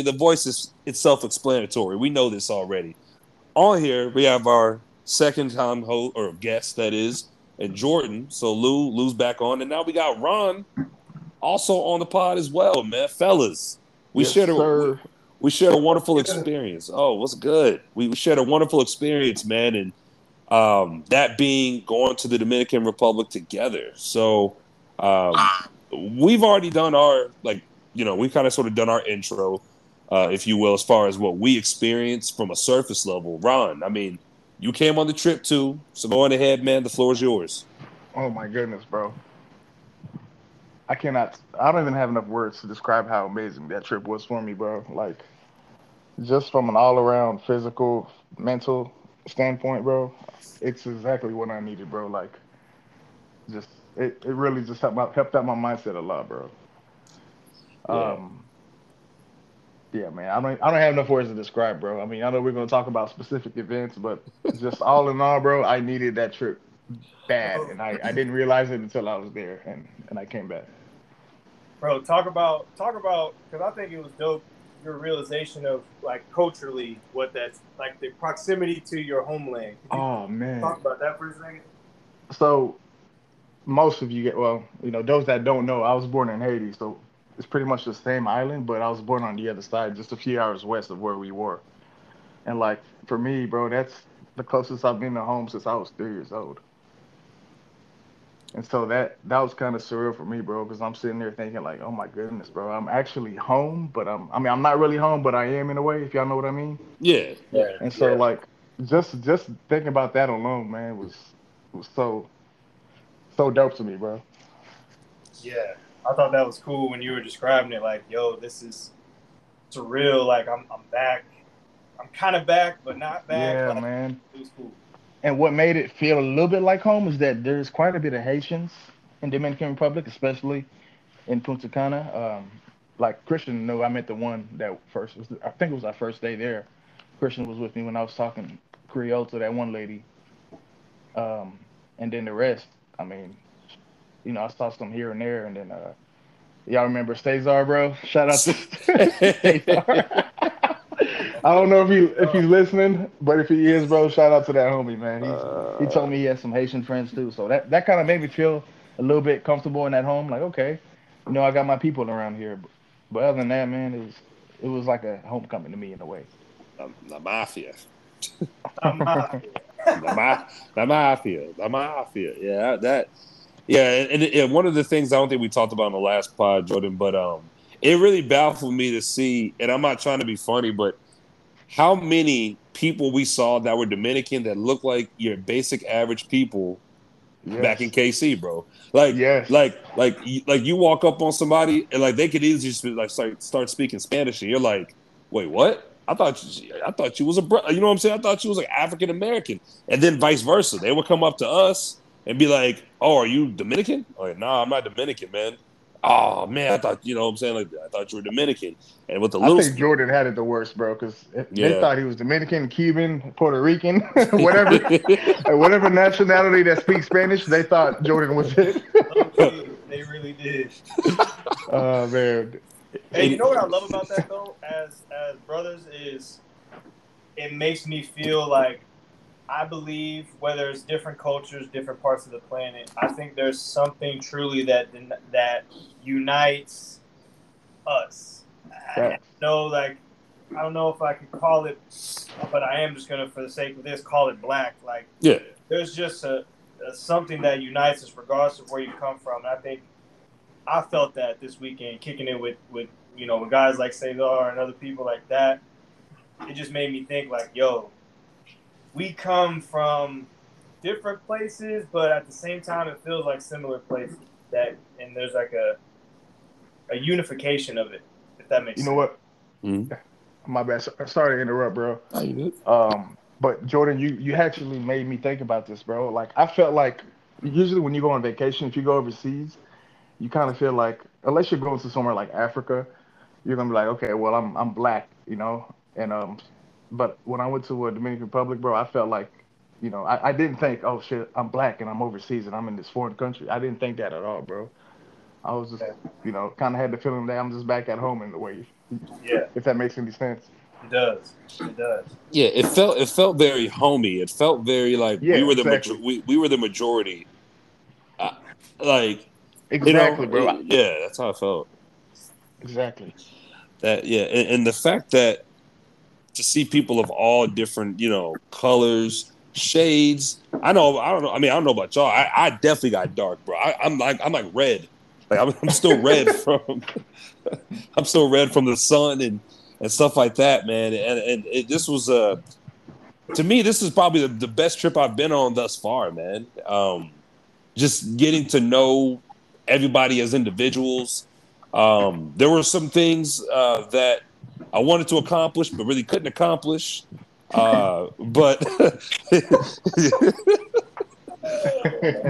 Mean, the voice is it's self-explanatory. We know this already. On here, we have our second time host or guest that is, and Jordan. So Lou, Lou's back on, and now we got Ron also on the pod as well, man. Fellas, we Yes, shared a sir. we shared a wonderful experience. Oh, what's good? We, we shared a wonderful experience, man, and um, that being going to the Dominican Republic together. So um, we've already done our like, you know, we kind of sort of done our intro, uh, if you will, as far as what we experienced from a surface level. Ron, I mean, you came on the trip too, so go on ahead, man. The floor is yours. Oh my goodness, bro. I cannot. I don't even have enough words to describe how amazing that trip was for me, bro. Like, just from an all-around physical, mental standpoint, bro, it's exactly what I needed, bro. Like, just it, it really just helped helped out my mindset a lot, bro. Yeah. Um, yeah, man. I don't I don't have enough words to describe, bro. I mean, I know we're gonna talk about specific events, but just all in all, bro, I needed that trip bad, and I, I didn't realize it until I was there, and, and I came back. bro. Talk about talk about because I think it was dope. Your realization of like culturally what that's like the proximity to your homeland. You Oh man. talk about that for a second? So most of you get well, you know, those that don't know, I was born in Haiti, so it's pretty much the same island, but I was born on the other side, just a few hours west of where we were. And like for me, bro, that's the closest I've been to home since I was three years old. And so that that was kind of surreal for me, bro, because I'm sitting there thinking like, oh my goodness, bro, I'm actually home, but I'm I mean I'm not really home, but I am in a way, if y'all know what I mean. Yeah, Yeah. And so like just just thinking about that alone, man, was was so so dope to me, bro. Yeah, I thought that was cool when you were describing it. Like, yo, this is surreal. Like, I'm I'm back. I'm kind of back, but not back. Yeah, Like, man. It was cool. And what made it feel a little bit like home is that there's quite a bit of Haitians in Dominican Republic, especially in Punta Cana. Um, like Christian knew I met the one that first was I think it was our first day there. Christian was with me when I was talking Creole to that one lady. Um, and then the rest, I mean, you know, I saw some here and there and then uh y'all remember Cesar, bro? Shout out to Cesar. I don't know if he if he's listening, but if he is, bro, shout out to that homie, man. He's, he told me he has some Haitian friends too, so that that kind of made me feel a little bit comfortable in that home. Like, okay, you know, I got my people around here. But other than that, man, it was it was like a homecoming to me in a way. the, the mafia. I'm out. the, ma- the mafia, the mafia. Yeah, that. Yeah, and, and, one of the things I don't think we talked about in the last pod, Jordan, but um, it really baffled me to see, and I'm not trying to be funny, but how many people we saw that were Dominican that looked like your basic average people Yes. back in KC, bro. Like, Yes. like, like, you- like you walk up on somebody and like they could easily just like start start speaking Spanish, and you're like, wait, what? I thought you, I thought you was a, bro- you know what I'm saying? I thought you was like African American, and then vice versa. They would come up to us and be like, oh, are you Dominican? Oh, like, nah, I'm not Dominican, man. Oh man, I thought you know what I'm saying like I thought you were Dominican, and with the I little think Jordan had it the worst, bro, because they thought he was Dominican, Cuban, Puerto Rican, whatever, whatever nationality that speaks Spanish. They thought Jordan was it. they really did. Oh man, Hey, you know what I love about that though, as as brothers, is it makes me feel like I believe whether it's different cultures, different parts of the planet, I think there's something truly that that unites us. I know, like I don't know if I could call it, but I am just gonna, for the sake of this, call it black. Like yeah, there's just a, a something that unites us regardless of where you come from. And I think I felt that this weekend, kicking it with with you know with guys like Cesar and other people like that. It just made me think like, yo, we come from different places, but at the same time, it feels like similar places. That and there's like a a unification of it, if that makes you sense. know what? Mhm. My bad. Sorry to interrupt, bro. Oh, you good? Um, but Jordan, you you actually made me think about this, bro. Like I felt like usually when you go on vacation, if you go overseas, you kind of feel like unless you're going to somewhere like Africa, you're gonna be like, okay, well I'm I'm black, you know. And um, but when I went to uh, Dominican Republic, bro, I felt like, you know, I, I didn't think, oh shit, I'm black and I'm overseas and I'm in this foreign country. I didn't think that at all, bro. I was just, you know, kind of had the feeling that I'm just back at home in the way. Yeah, If that makes any sense. it does. It does. Yeah, it felt it felt very homey. It felt very like Yeah, we were the exactly. majo- we, we were the majority. Uh, like Exactly, you know, bro. Yeah, that's how I felt. Exactly. That yeah, and, and the fact that to see people of all different you know colors, shades. I know. I don't know. I mean, I don't know about y'all. I, I definitely got dark, bro. I, I'm like I'm like red. Like I'm, I'm still red from. I'm still red from the sun and and stuff like that, man. And and it, this was uh to me, this is probably the, the best trip I've been on thus far, man. Um, just getting to know everybody as individuals. Um, there were some things uh, that I wanted to accomplish, but really couldn't accomplish. Uh, but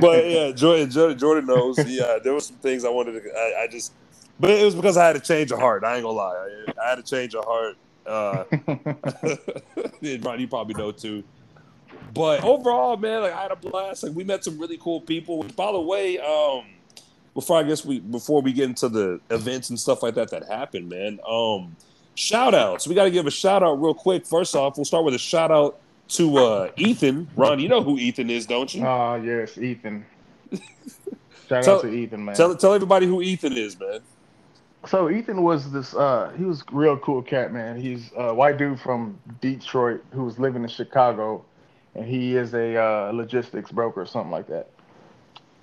but yeah, Jordan, Jordan, Jordan knows. Yeah, there were some things I wanted to. I, I just, but it was because I had to change a heart. I ain't gonna lie. I, I had to change a heart. Uh, Ron, you probably know too. But overall, man, like I had a blast. Like we met some really cool people. By the way, um, before I guess we before we get into the events and stuff like that that happened, man. Um, shout outs. We got to give a shout out real quick. First off, we'll start with a shout out to uh, Ethan. Ron, you know who Ethan is, don't you? Ah, yes, Ethan. Shout Tell- out to Ethan, man. Tell tell everybody who Ethan is, man. So Ethan was this uh he was real cool cat, man. He's a white dude from Detroit who was living in Chicago and he is a uh, logistics broker or something like that.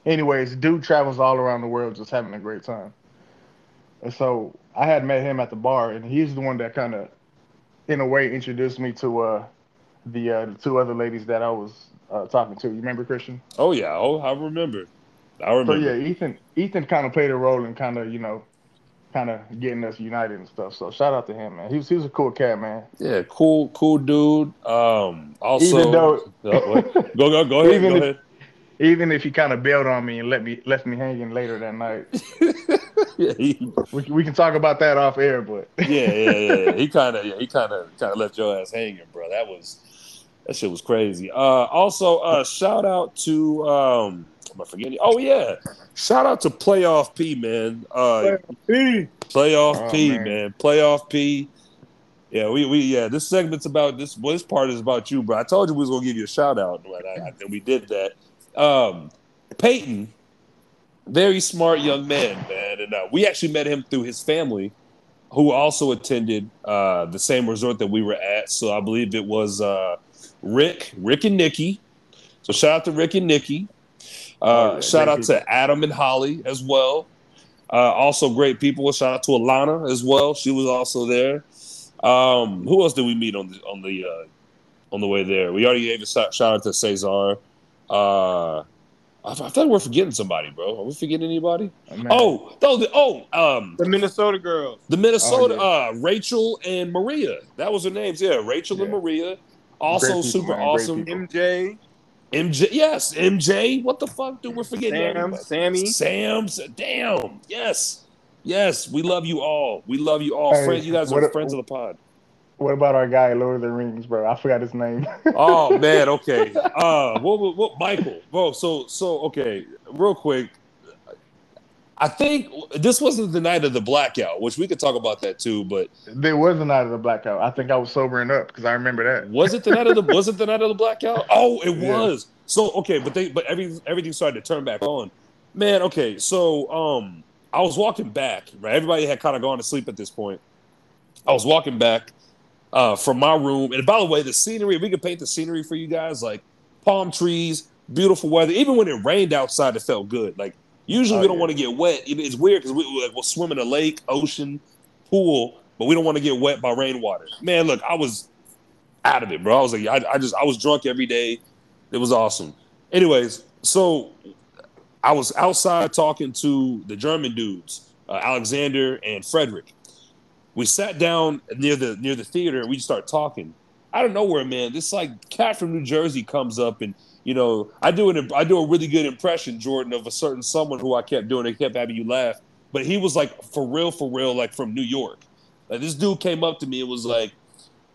Anyways, dude travels all around the world just having a great time. And so I had met him at the bar and he's the one that kind of in a way introduced me to uh the uh the two other ladies that I was uh, talking to. You remember Christian? Oh yeah, oh I remember. I remember. So yeah, Ethan Ethan kind of played a role in kind of you know, kind of getting us united and stuff. So shout out to him, man. He was he was a cool cat, man. Yeah, cool, cool dude. Um, also, Even though- go go go ahead, Even go if- ahead. Even if he kind of bailed on me and let me left me hanging later that night, yeah, he, we we can talk about that off air. But yeah, yeah, yeah. He kind of, yeah, he kind of, kind of left your ass hanging, bro. That was, that shit was crazy. Uh, also, uh, shout out to, um, am I forgetting? Oh yeah, shout out to Playoff P, man. Uh, Playoff Oh, P, man. man. Playoff P. Yeah, we, we yeah. This segment's about this. Well, this part is about you, bro. I told you we was gonna give you a shout out, and I, I, and we did that. Um, Peyton, very smart young man, man, and uh, we actually met him through his family, who also attended uh, the same resort that we were at. So I believe it was uh, Rick, Rick and Nikki. So shout out to Rick and Nikki. Uh, Oh, yeah, shout out to Adam and Holly as well. Uh, also great people. Shout out to Alana as well. She was also there. Um, who else did we meet on the on the uh, on the way there? We already gave a shout, shout out to Cesar. Uh, I, I feel we're forgetting somebody, bro. Are we forgetting anybody? Oh, oh, the, oh, um, The Minnesota girls. the Minnesota, Oh, uh, Rachel and Maria. That was her names. Yeah, Rachel and Maria. Also people, super man, awesome. MJ, MJ, yes, MJ. What the fuck, dude? We're forgetting Sam, everybody. Sammy. Sam's. Damn. Yes. Yes. We love you all. We love you all. Hey, friends. You guys are a- friends of the pod. What about our guy Lord of the Rings, bro? I forgot his name. Oh man. Okay. Uh, what, what, what? Michael. Bro. So, so okay. Real quick. I think this wasn't the night of the blackout, which we could talk about that too. But there was a night of the blackout. I think I was sobering up because I remember that. was it the night of the was it the night of the blackout? Oh, it Yeah. was. So okay, but they but every everything started to turn back on. Man, okay, so um I was walking back, right? Everybody had kind of gone to sleep at this point. I was walking back uh from my room. And by the way, the scenery, we could paint the scenery for you guys, like palm trees, beautiful weather. Even when it rained outside, it felt good. Like usually Oh, we don't yeah. want to get wet. It's weird because we, we- like, we'll swim in a lake, ocean, pool, but we don't want to get wet by rainwater. Man, look, I was out of it, bro. I was like, I, I just I was drunk every day. It was awesome. Anyways, so I was outside talking to the German dudes, uh, Alexander and Frederick. We sat down near the near the theater and we just started talking. Out of nowhere, man, this like cat from New Jersey comes up and you know I do an I do a really good impression, Jordan, of a certain someone who I kept doing. It kept having you laugh, but he was like for real, for real, like from New York. Like this dude came up to me and was like,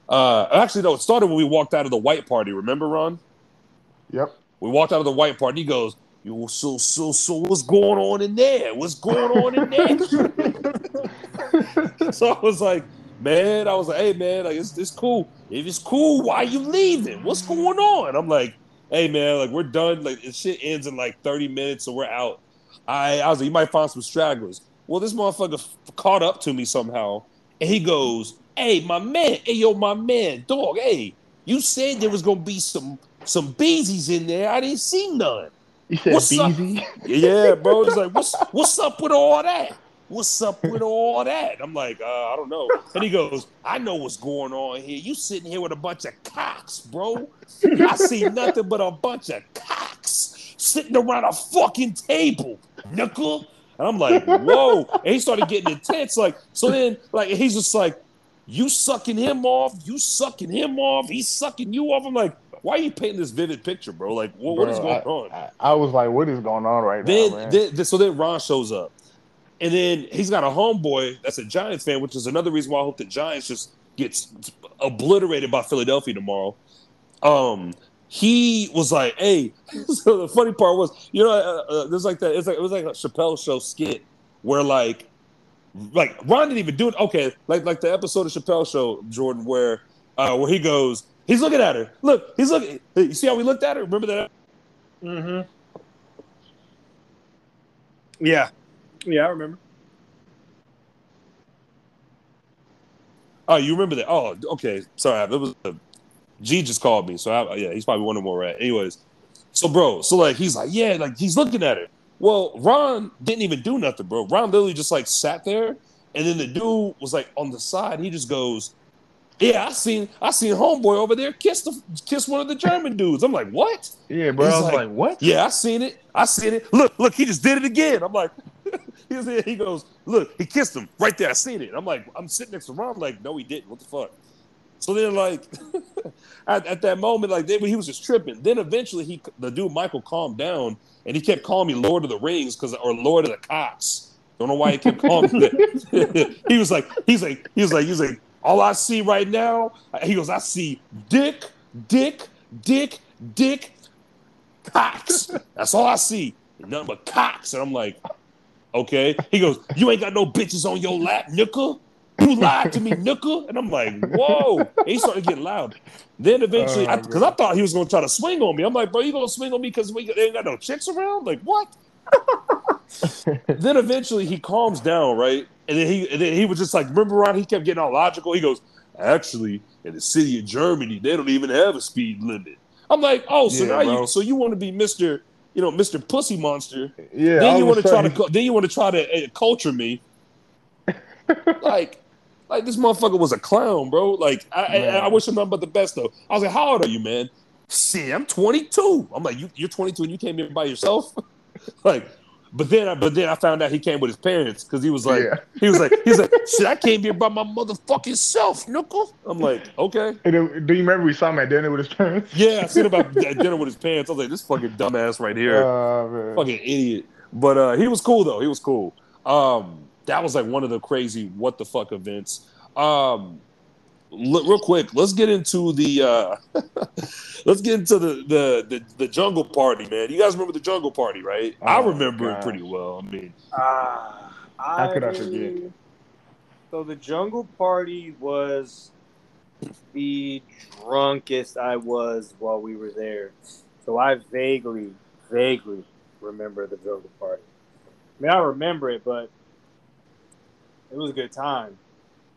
uh, actually no, it started when we walked out of the white party. Remember, Ron? Yep. We walked out of the white party. He goes, "Yo, so so so, what's going on in there? What's going on in there?" so I was like, man, I was like, hey man, like it's, it's cool. If it's cool, why you leaving? What's going on? I'm like, hey man, like we're done. Like this shit ends in like 30 minutes, so we're out. I, I was like, you might find some stragglers. Well, this motherfucker f- caught up to me somehow, and he goes, "Hey, my man, hey yo, my man, dog, hey, you said there was gonna be some some beezies in there. I didn't see none. You said What's up? Yeah, bro. It's like, what's what's up with all that? What's up with all that? I'm like, uh, I don't know. And he goes, I know what's going on here. You sitting here with a bunch of cocks, bro. I see nothing but a bunch of cocks sitting around a fucking table, nickel. And I'm like, whoa. And he started getting intense. Like, so then, like, he's just like, you sucking him off, you sucking him off, he's sucking you off. I'm like, why are you painting this vivid picture, bro? Like, what, what is going I, on? I, I was like, what is going on right then, now, then- so then Ron shows up, and then he's got a homeboy that's a Giants fan, which is another reason why I hope the Giants just gets obliterated by Philadelphia tomorrow. Um, he was like, "Hey," so the funny part was, you know, uh, uh, there's like that. It's like it was like a Chappelle show skit where like, like Ron didn't even do it. Okay, like like the episode of Chappelle show, Jordan, where uh, where he goes, he's looking at her. Look, he's looking. You see how we looked at her? Remember that? Mm-hmm. Yeah. Yeah, I remember. Oh, you remember that? Oh, okay. Sorry, it was uh, G just called me, so I, yeah, he's probably wondering where we're at. Anyways, so bro, so like he's like, yeah, like he's looking at her. Well, Ron didn't even do nothing, bro. Ron literally just like sat there, and then the dude was like on the side. He just goes, "Yeah, I seen, I seen homeboy over there kiss the kiss one of the German dudes." I'm like, what? yeah, bro. he's I was like- like, what? Yeah, I seen it. I seen it. Look, look, he just did it again. I'm like, he, there, he goes, look, he kissed him right there. I seen it. I'm like, I'm sitting next to Ron, like, no, he didn't. What the fuck? So then, like, at, at that moment, like, they, he was just tripping. Then eventually, he, the dude Michael, calmed down, and he kept calling me Lord of the Rings, because or Lord of the Cops. Don't know why he kept calling me he was like, he's like, he was like, he's like, all I see right now, he goes, I see dick, dick, dick, dick, cocks. That's all I see. Nothing but cocks. And I'm like, okay. He goes, You ain't got no bitches on your lap, nickel. You lied to me, nickel. And I'm like, whoa. And he started getting loud. Then eventually, Oh, because I, thought he was going to try to swing on me. I'm like, bro, you going to swing on me because we ain't got no chicks around? Like, what? then eventually he calms down, right? And then he and then he was just like, remember, Ron? He kept getting all logical. He goes, actually, in the city of Germany, they don't even have a speed limit. I'm like, oh, so Yeah, now bro. you so you want to be Mister, you know, Mister Pussy Monster? Yeah. then you want to try to then you want to try to uh, culture me, like. Like this motherfucker was a clown, bro. Like I, I, I wish him nothing but the best though. I was like, "How old are you, man?" See, I'm 22. I'm like, you, "You're 22 and you came here by yourself?" like, but then, I, but then I found out he came with his parents because he was like, Yeah. he was like, he was like, "Shit, I came here by my motherfucking self, knuckle." I'm like, okay, And then- do you remember we saw him at dinner with his parents? yeah. I seen him at dinner with his parents. I was like, "This fucking dumbass right here." Man. fucking idiot. But uh, he was cool though. He was cool. Um, that was like one of the crazy what the fuck events. Um, l- real quick, let's get into the uh, let's get into the, the the the jungle party, man. You guys remember the jungle party, right? I Oh, remember it pretty well. I mean, Ah, How could I forget? So the jungle party was the drunkest I was while we were there. So I vaguely, vaguely remember the jungle party. I mean, I remember it, but it was a good time.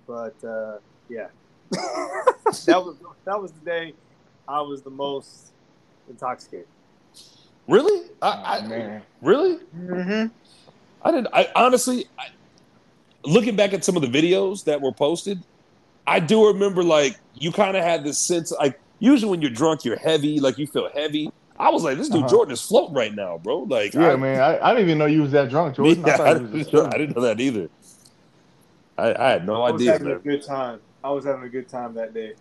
But uh, yeah, that was that was the day I was the most intoxicated. really, I, Oh, I really, Mm-hmm. I didn't. I honestly, I, looking back at some of the videos that were posted, I do remember like you kind of had this sense like usually when you're drunk you're heavy, like you feel heavy. I was like, this dude Uh-huh. Jordan is floating right now, bro. Like, Yeah, I, man. I, I didn't even know you was that drunk, Jordan. Yeah, I I, you was just didn't, I didn't know that either. I, I had no I was idea, having a good time. I was having a good time that day.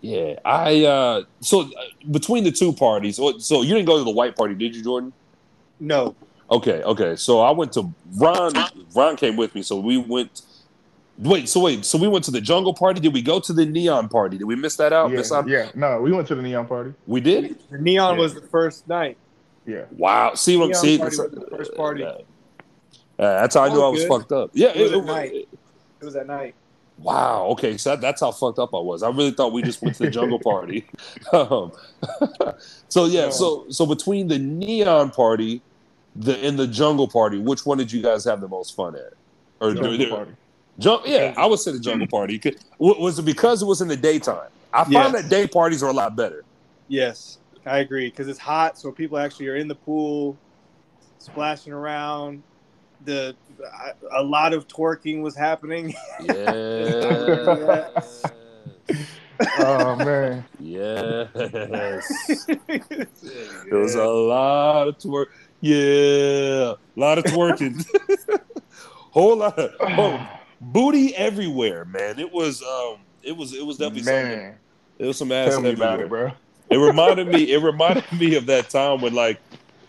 Yeah, I uh so uh, between the two parties, so- so you didn't go to the white party, did you, Jordan? No, Okay, okay. So I went to Ron. Ron came with me, so we went. Wait, so wait, so we went to the jungle party. Did we go to the neon party? Did we miss that out? yeah, miss out? yeah. No, we went to the neon party. We did. the neon Yeah. was the first night. Yeah. Wow. See what I'm Neon seeing? the first party. that's how I knew I was was good. fucked up. Yeah, It was it- at night. it- It It was at night. Wow. Okay, so that, that's how fucked up I was. I really thought we just went to the jungle party. um, so yeah, so so between the neon party, the and the jungle party, which one did you guys have the most fun at? Or Jungle there- party. Jun- yeah, I would say the jungle party. Was it because it was in the daytime? I find Yes. that day parties are a lot better. Yes, I agree because it's hot, so people actually are in the pool, splashing around. The a lot of twerking was happening. Yeah. Oh man. yes. There was a lot of twerk. Yeah, a lot of twerking. Whole lot of oh, booty everywhere, man. It was um, it was it was definitely something. man. It was some ass Tell me everywhere. about it, bro. It reminded me. It reminded me of that time when like,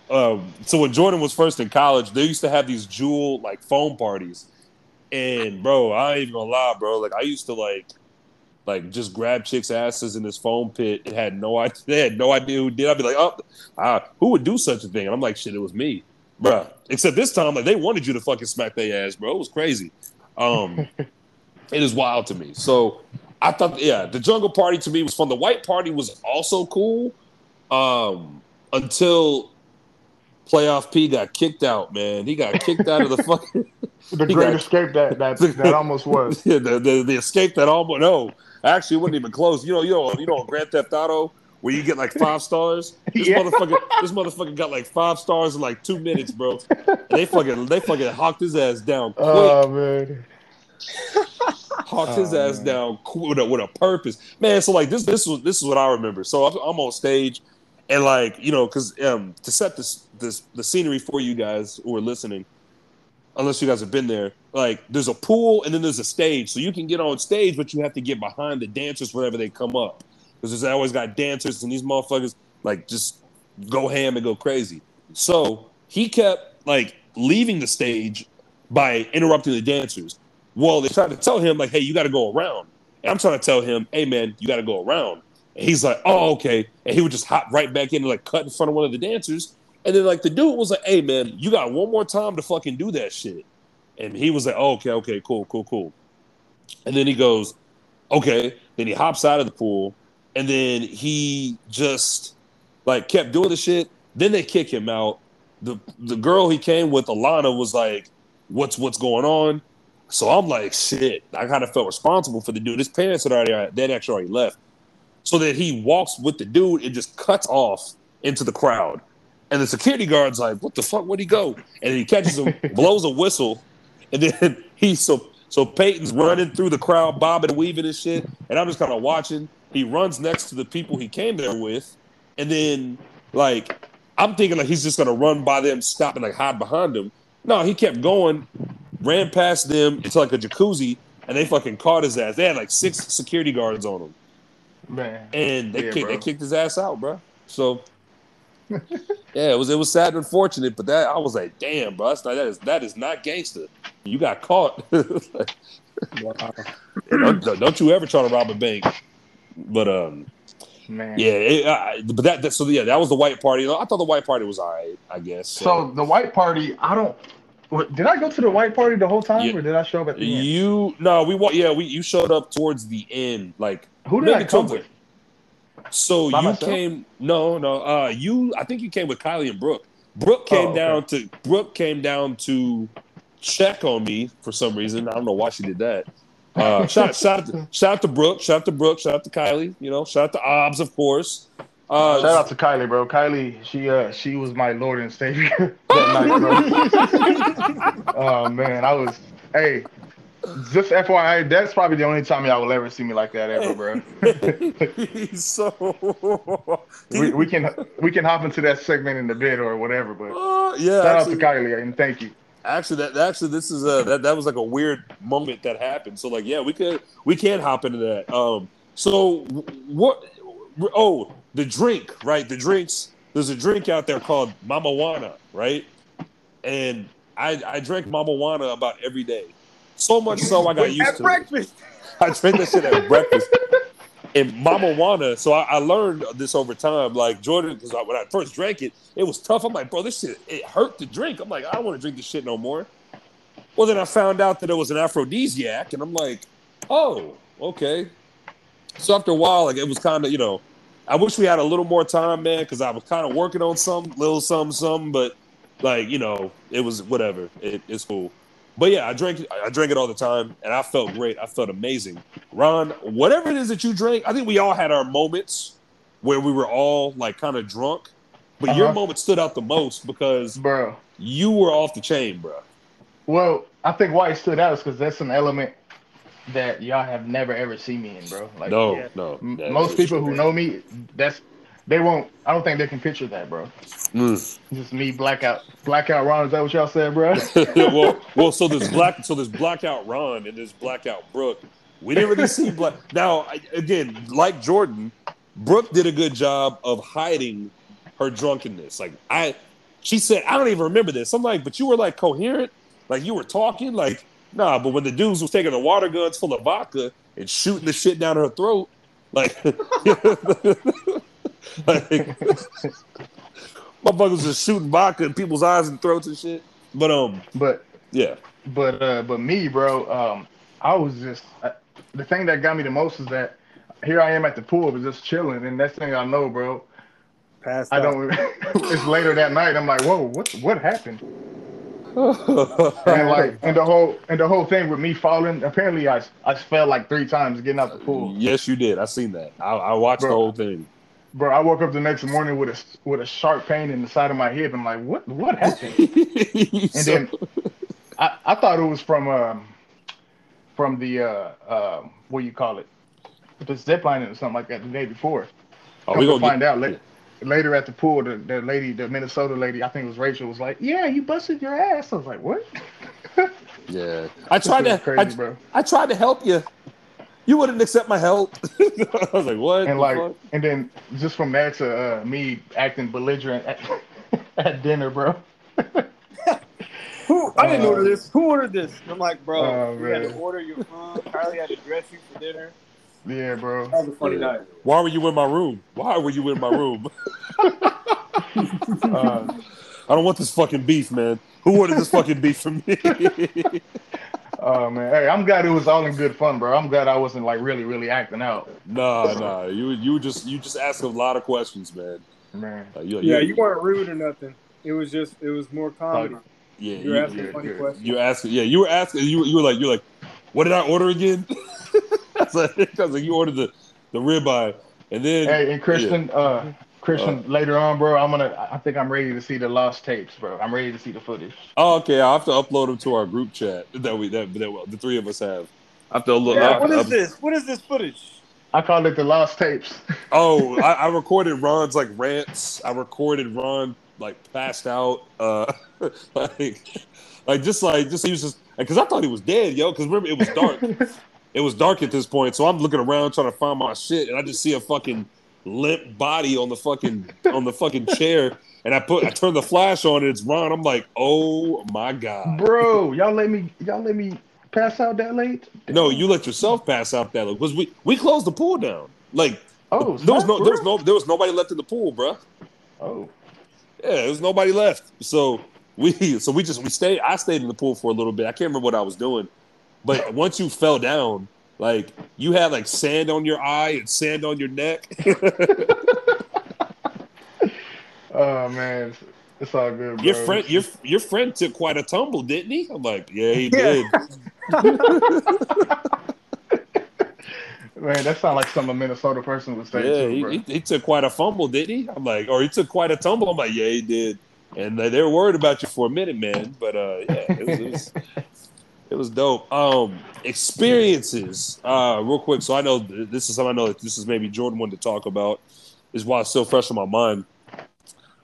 um, so when Jordan was first in college, they used to have these jewel like phone parties, and bro, I ain't even gonna lie, bro. Like I used to like, like just grab chicks' asses in this foam pit and had no idea. They had no idea who did. I'd be like, oh, ah, who would do such a thing? And I'm like, shit, it was me, bro. Except this time, like they wanted you to fucking smack their ass, bro. It was crazy. Um, it is wild to me. So I thought, yeah, the jungle party to me was fun. The white party was also cool um, until playoff P got kicked out. Man, he got kicked out of the fucking The He great got- escape that that, that almost was. yeah, the, the the escape that almost no, actually it wasn't even close. You know, you know, you know, Grand Theft Auto where you get like five stars. This Yeah. motherfucker, this motherfucker got like five stars in like two minutes, bro. And they fucking they fucking hawked his ass down oh, quick. Oh man. hawked his Oh, ass man. down with a, with a purpose, man. So like this, this was this is what I remember. So I'm, I'm on stage, and like you know, because um, to set this this the scenery for you guys who are listening, unless you guys have been there, like there's a pool and then there's a stage, so you can get on stage, but you have to get behind the dancers wherever they come up, because there's always got dancers and these motherfuckers like just go ham and go crazy. So he kept like leaving the stage by interrupting the dancers. Well, they tried to tell him like, "Hey, you got to go around." And I'm trying to tell him, "Hey, man, you got to go around." He's like, "Oh, okay." And he would just hop right back in and like cut in front of one of the dancers. And then like the dude was like, "Hey, man, you got one more time to fucking do that shit." And he was like, oh, "Okay, okay, cool, cool, cool." And then he goes, "Okay." Then he hops out of the pool, and then he just like kept doing the shit. Then they kick him out. The the girl he came with, Alana, was like, "What's what's going on?" So I'm like, shit. I kind of felt responsible for the dude. His parents had already, uh, they'd actually already left. So that he walks with the dude and just cuts off into the crowd. And the security guard's like, what the fuck? Where'd he go? And he catches him, blows a whistle. And then he's so, so Peyton's running through the crowd, bobbing and weaving and shit. And I'm just kind of watching. He runs next to the people he came there with. And then, like, I'm thinking like he's just gonna run by them, stop and like hide behind them. No, he kept going, ran past them into like a jacuzzi, and they fucking caught his ass. They had like six security guards on him, Man. and they Yeah, kicked, they kicked his ass out, bro. So. yeah, it was it was sad and unfortunate, but that I was like, damn, bro, that's not, that is that is not gangster. You got caught. don't, don't you ever try to rob a bank. But um, Man. yeah, it, I, but that, that so yeah, that was the white party. I thought the white party was alright, I guess. So the white party, I don't. what- Did I go to the white party the whole time, Yeah. or did I show up at the end? You no, we wa- yeah, we you showed up towards the end, like Who did maybe I come with? so By you myself? came no no uh you I think you came with Kylie and Brooke. Brooke came Oh, okay. down to Brooke came down to check on me for some reason. I don't know why she did that. Uh, shout, shout, out to, shout out to Brooke, shout out to Brooke, shout out to Kylie, you know, shout out to Obs, of course. Uh, Shout out to Kylie, bro. Kylie, she uh she was my Lord and Savior that night, bro. oh man, I was hey. Just FYI, that's probably the only time y'all will ever see me like that ever, bro. so we, we can we can hop into that segment in the bit or whatever, but Uh, yeah, shout actually- out to Kylie and thank you. Actually, that actually this is a that, that was like a weird moment that happened. So like, yeah, we could we can hop into that. Um, so what? Oh, the drink, right? The drinks. There's a drink out there called Mamajuana, right? And I I drank Mamajuana about every day. So much so I got used At to it. I drank that shit at breakfast. And Mamajuana, so I, I learned this over time. Like Jordan, because when I first drank it, it was tough. I'm like, bro, this shit it hurt to drink. I'm like, I don't want to drink this shit no more. Well, then I found out that it was an aphrodisiac, and I'm like, oh, okay. So after a while, like it was kind of, you know, I wish we had a little more time, man, because I was kind of working on some little some some, but like you know, it was whatever. It, it's cool. But yeah, I drank I drank it all the time, and I felt great. I felt amazing. Ron, whatever it is that you drank, I think we all had our moments where we were all like kind of drunk, but uh-huh. your moment stood out the most because, bro, you were off the chain, bro. Well, I think why it stood out is because that's an element that y'all have never ever seen me in, bro. Like, no, yeah. no. Most people who know me, that's they won't. I don't think they can picture that, bro. Mm. Just me blackout, blackout Ron. Is that what y'all said, bro? well, well. So this black, so this blackout Ron and this blackout Brooke. We didn't really see black. Now, again, like Jordan, Brooke did a good job of hiding her drunkenness. Like I, she said, I don't even remember this. I'm like, but you were like coherent, like you were talking, like nah. But when the dudes was taking the water guns full of vodka and shooting the shit down her throat, like. like motherfuckers just shooting vodka in people's eyes and throats and shit. But um, but yeah, but uh, but me, bro, um, I was just uh, the thing that got me the most is that here I am at the pool, but just chilling, and next thing I know, bro, Passed I don't. it's later that night. I'm like, whoa, what what happened? and like, and the whole and the whole thing with me falling. Apparently, I I fell like three times getting out the pool. Yes, you did. I seen that. I, I watched bro, the whole thing. Bro, I woke up the next morning with a with a sharp pain in the side of my hip. I'm like, what what happened? and so... then I, I thought it was from um from the uh uh what you call it, the zip lining or something like that the day before. Oh, we gonna find get... out later. Later at the pool, the, the lady, the Minnesota lady, I think it was Rachel, was like, "Yeah, you busted your ass." I was like, "What?" yeah, I tried to. Crazy, I, bro. I tried to help you you wouldn't accept my help. I was like, what? And like, fuck? and then just from that to uh, me acting belligerent at, at dinner, bro. Who? I didn't uh, order this. Who ordered this? I'm like, bro, uh, you had to order your food. Carly had to dress you for dinner. Yeah, bro. That was a funny yeah. night. Why were you in my room? Why were you in my room? uh, I don't want this fucking beef, man. Who ordered this fucking beef for me? Oh man, hey, I'm glad it was all in good fun, bro. I'm glad I wasn't like really, really acting out. Nah, nah, you you just you just asked a lot of questions, man. Man, uh, you, yeah, you, you weren't rude or nothing. It was just it was more comedy. Yeah, you were asking you, funny questions. You asking, yeah, you were asking. You you were like you're like, what did I order again? I was like, I was like, you ordered the the ribeye, and then hey, and Christian, yeah. uh, Christian, uh, later on, bro, I'm gonna. I think I'm ready to see the lost tapes, bro. I'm ready to see the footage. Oh, okay. I have to upload them to our group chat that we that, that the three of us have. I have to look. Yeah, what is this? What is this footage? I call it the lost tapes. oh, I, I, recorded Ron's like rants. I recorded Ron like passed out. Uh, like, like just like just he was just because I thought he was dead, yo. Because remember it was dark. it was dark at this point, so I'm looking around trying to find my shit, and I just see a fucking limp body on the fucking on the fucking chair. And I put I turn the flash on and it's Ron. I'm like, oh my god, bro, y'all let me y'all let me pass out that late? No, you let yourself pass out that late because we we closed the pool down. Like, oh, there was no there was no there was nobody left in the pool, bro. Oh, yeah, there was nobody left. So we so we just we stayed. I stayed in the pool for a little bit. I can't remember what I was doing, but once you fell down, like you had like sand on your eye and sand on your neck. oh man, it's all good. Bro. Your friend, your your friend took quite a tumble, didn't he? I'm like, yeah, he did. Man, that sounds like some Minnesota person would say. Yeah, too, he, he, he, took quite a fumble, didn't he? I'm like, or he took quite a tumble. I'm like, yeah, he did. And they were worried about you for a minute, man. But uh, yeah, it was, it was, it was dope. Um, experiences, uh, real quick. So I know this is something I know that this is maybe Jordan wanted to talk about. Is why it's still fresh in my mind.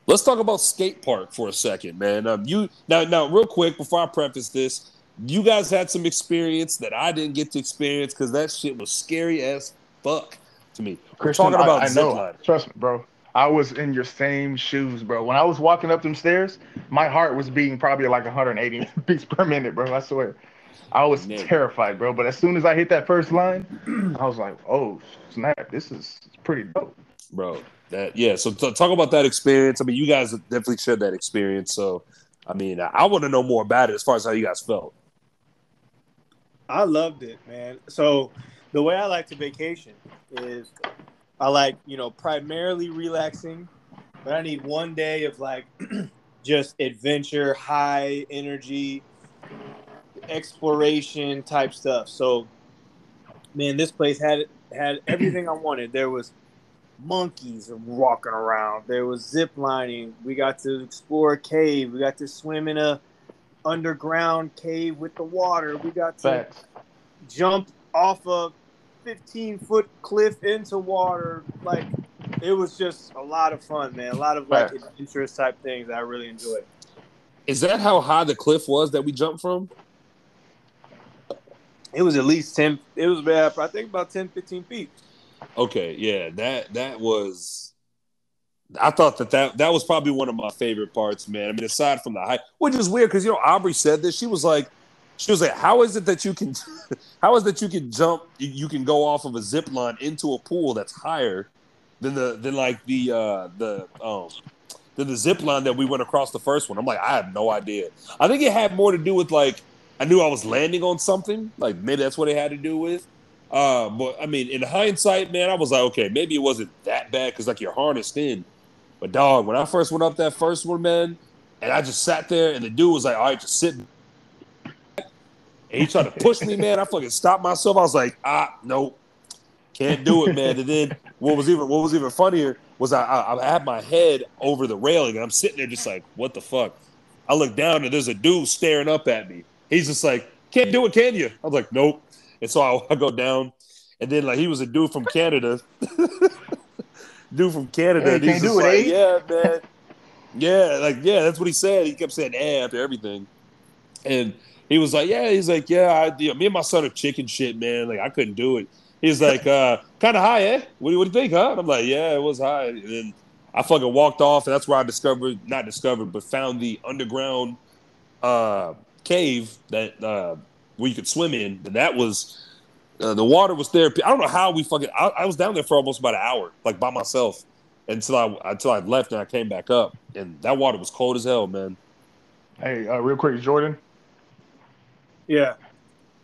Let's talk about skate park for a second, man. Um, you now, now, real quick before I preface this, you guys had some experience that I didn't get to experience because that shit was scary as fuck to me. We're talking about I, I know. Trust me, bro. I was in your same shoes, bro. When I was walking up them stairs, my heart was beating probably like 180 beats per minute, bro. I swear. I was terrified, bro. But as soon as I hit that first line, I was like, "Oh snap! This is pretty dope." Bro, that yeah. So t- talk about that experience. I mean, you guys definitely shared that experience. So, I mean, I, I want to know more about it as far as how you guys felt. I loved it, man. So the way I like to vacation is I like, you know, primarily relaxing, but I need one day of like just adventure, high energy, exploration type stuff. So man, this place had had everything I wanted. There was monkeys walking around. There was zip lining. We got to explore a cave. We got to swim in a underground cave with the water. We got to Facts. jump off a 15 foot cliff into water. Like it was just a lot of fun, man. A lot of like Facts. adventurous type things I really enjoyed. Is that how high the cliff was that we jumped from? It was at least 10, it was about, I think about 10, 15 feet. Okay, yeah, that that was. I thought that, that that was probably one of my favorite parts, man. I mean, aside from the height, which is weird because you know Aubrey said this. She was like, she was like, "How is it that you can, how is that you can jump, you, you can go off of a zip line into a pool that's higher than the than like the uh the um than the zip line that we went across the first one?" I'm like, I have no idea. I think it had more to do with like I knew I was landing on something. Like maybe that's what it had to do with. Uh, but I mean, in hindsight, man, I was like, okay, maybe it wasn't that bad because like you're harnessed in. But dog, when I first went up that first one, man, and I just sat there, and the dude was like, all right, just sit. And he tried to push me, man. I fucking stopped myself. I was like, ah, nope, can't do it, man. And then what was even what was even funnier was I, I I had my head over the railing, and I'm sitting there just like, what the fuck? I look down, and there's a dude staring up at me. He's just like, can't do it, can you? I was like, nope. And so I, I go down, and then like he was a dude from Canada, dude from Canada. Hey, he's just it, like, eh? yeah, man, yeah, like yeah, that's what he said. He kept saying eh after everything, and he was like, yeah, he's like, yeah, I, you know, me and my son are chicken shit, man. Like I couldn't do it. He's like, uh, kind of high, eh? What, do- what do you think, huh? And I'm like, yeah, it was high. And then I fucking walked off, and that's where I discovered, not discovered, but found the underground uh, cave that uh, where you could swim in. And that was uh, the water was there. I don't know how we fucking. I, I was down there for almost about an hour, like by myself, until I until I left and I came back up, and that water was cold as hell, man. Hey, uh, real quick, Jordan. Yeah.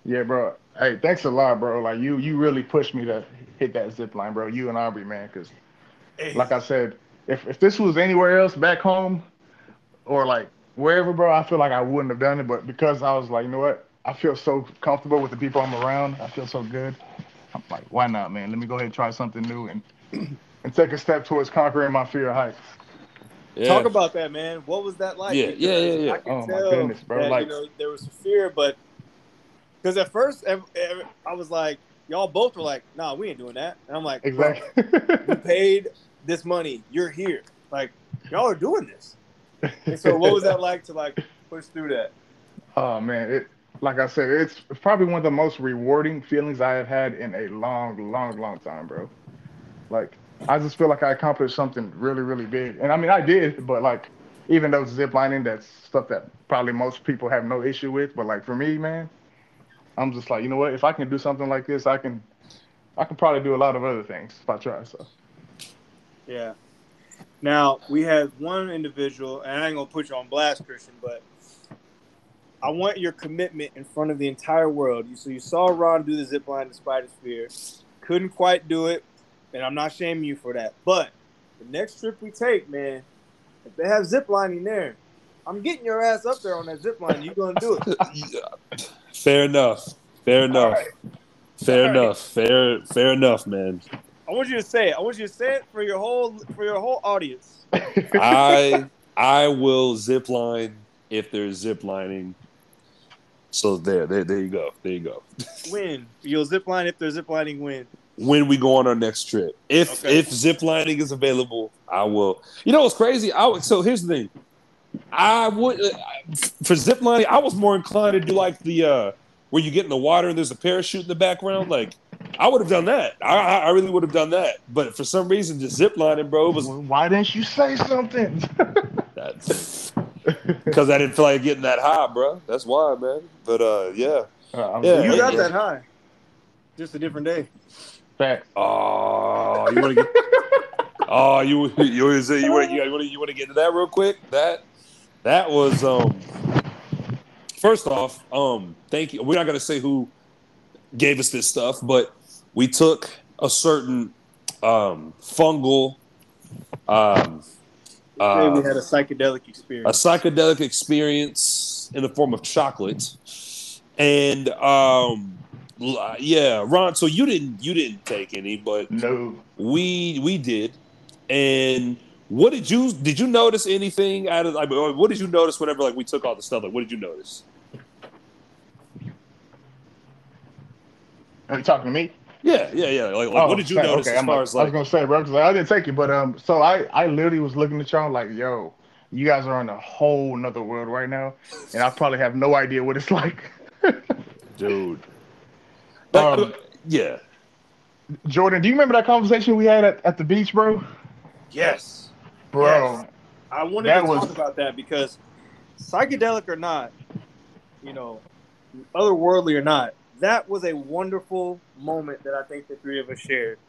Yeah, bro. Hey, thanks a lot, bro. Like you, you really pushed me to hit that zip line, bro. You and Aubrey, man. Because, like I said, if if this was anywhere else, back home, or like wherever, bro, I feel like I wouldn't have done it. But because I was like, you know what? I feel so comfortable with the people I'm around. I feel so good. I'm like, why not, man? Let me go ahead and try something new and and take a step towards conquering my fear of heights. Yeah. Talk about that, man. What was that like? Yeah, yeah, yeah, yeah. I can Oh, my goodness, bro, that, like- you know, there was some fear, but because at first ev- ev- I was like, y'all both were like, "Nah, we ain't doing that," and I'm like, "Bro, Exactly. we paid this money. You're here. Like, y'all are doing this." And so, what was that like to like push through that? Oh man, it like I said, it's probably one of the most rewarding feelings I have had in a long, long, long time, bro. Like I just feel like I accomplished something really, really big. And I mean I did, but like even though zip lining, that's stuff that probably most people have no issue with. But like for me, man, I'm just like, you know what, if I can do something like this, I can I can probably do a lot of other things if I try. So Yeah. Now we had one individual, and I ain't gonna put you on blast, Christian, but I want your commitment in front of the entire world. You so you saw Ron do the zip line despite his fear, couldn't quite do it, and I'm not shaming you for that. But the next trip we take, man, if they have zip lining there, I'm getting your ass up there on that zip line. You gonna do it? Fair enough. Fair enough. right. Fair All right. enough. Fair fair enough, man. I want you to say it. I want you to say it for your whole for your whole audience. I I will zip line if there's zip lining. So there, there, there you go. There you go. Win. You'll zip line if they're zip lining. Win. When we go on our next trip, if Okay. if zip lining is available, I will. You know what's crazy? I would, so here's the thing. I would for zip lining. I was more inclined to do like the uh where you get in the water and there's a parachute in the background. Like I would have done that. I I I really would have done that. But for some reason, just zip lining, bro, was Why didn't you say something? That's because I didn't feel like getting that high, bro. That's why, man. But uh, yeah. Uh, Yeah, You got yeah. that high. Just a different day. Facts. Oh, you want to get? oh, you you want to you want you want to you want to get to that real quick? That that was um. First off, um, thank you. We're not gonna say who gave us this stuff, but we took a certain um, fungal. Um, Say we uh, had a psychedelic experience. a experience. psychedelic experience in the form of chocolate, and um, yeah, Ron. So you didn't you didn't take any, but No. we we did. And what did you did you notice anything out of like what did you notice whenever like we took all the stuff? Like what did you notice? Are you talking to me? Yeah, yeah, yeah. Like, like Oh, what did you say- notice okay, as I'm far like- as I was gonna say, bro, 'cause I didn't take it, but um, so I I literally was looking at y'all like, yo, you guys are in a whole nother world right now, and I probably have no idea what it's like. dude? Like, Um, yeah. Jordan, do you remember that conversation we had at, at the beach, bro? yes. Bro, Yes. I wanted That to was- talk about that because psychedelic or not, you know, otherworldly or not, that was a wonderful moment that I think the three of us shared.